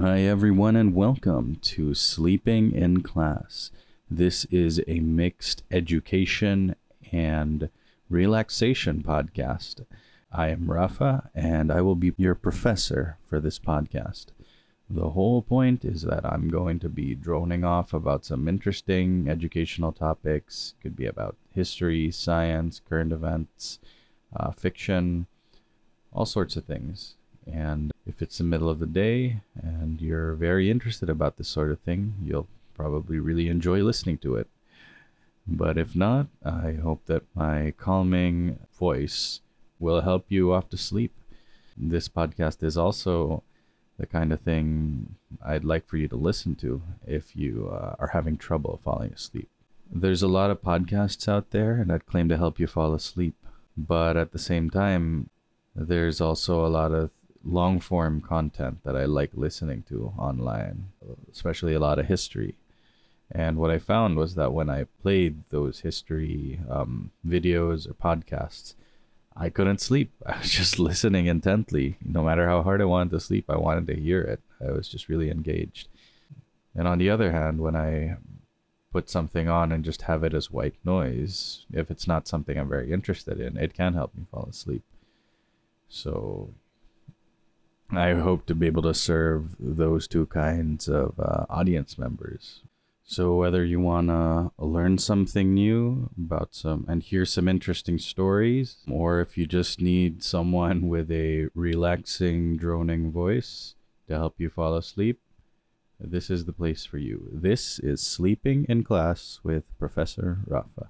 Hi, everyone, and welcome to Sleeping in Class. This is a mixed education and relaxation podcast. I am Rafa, and I will be your professor for this podcast. The whole point is that I'm going to be droning off about some interesting educational topics. Could be about history, science, current events, uh, fiction, all sorts of things. And if it's the middle of the day and you're very interested about this sort of thing, you'll probably really enjoy listening to it. But if not, I hope that my calming voice will help you off to sleep. This podcast is also the kind of thing I'd like for you to listen to if you uh, are having trouble falling asleep. There's a lot of podcasts out there that claim to help you fall asleep, but at the same time, there's also a lot of long form content that I like listening to online, especially a lot of history. And what I found was that when I played those history um, videos or podcasts, I couldn't sleep. I was just listening intently. No matter how hard I wanted to sleep, I wanted to hear it. I was just really engaged. And on the other hand, when I put something on and just have it as white noise, if it's not something I'm very interested in, it can help me fall asleep. So I hope to be able to serve those two kinds of uh, audience members. So whether you want to learn something new about some and hear some interesting stories, or if you just need someone with a relaxing, droning voice to help you fall asleep, this is the place for you. This is Sleeping in Class with Professor Rafa.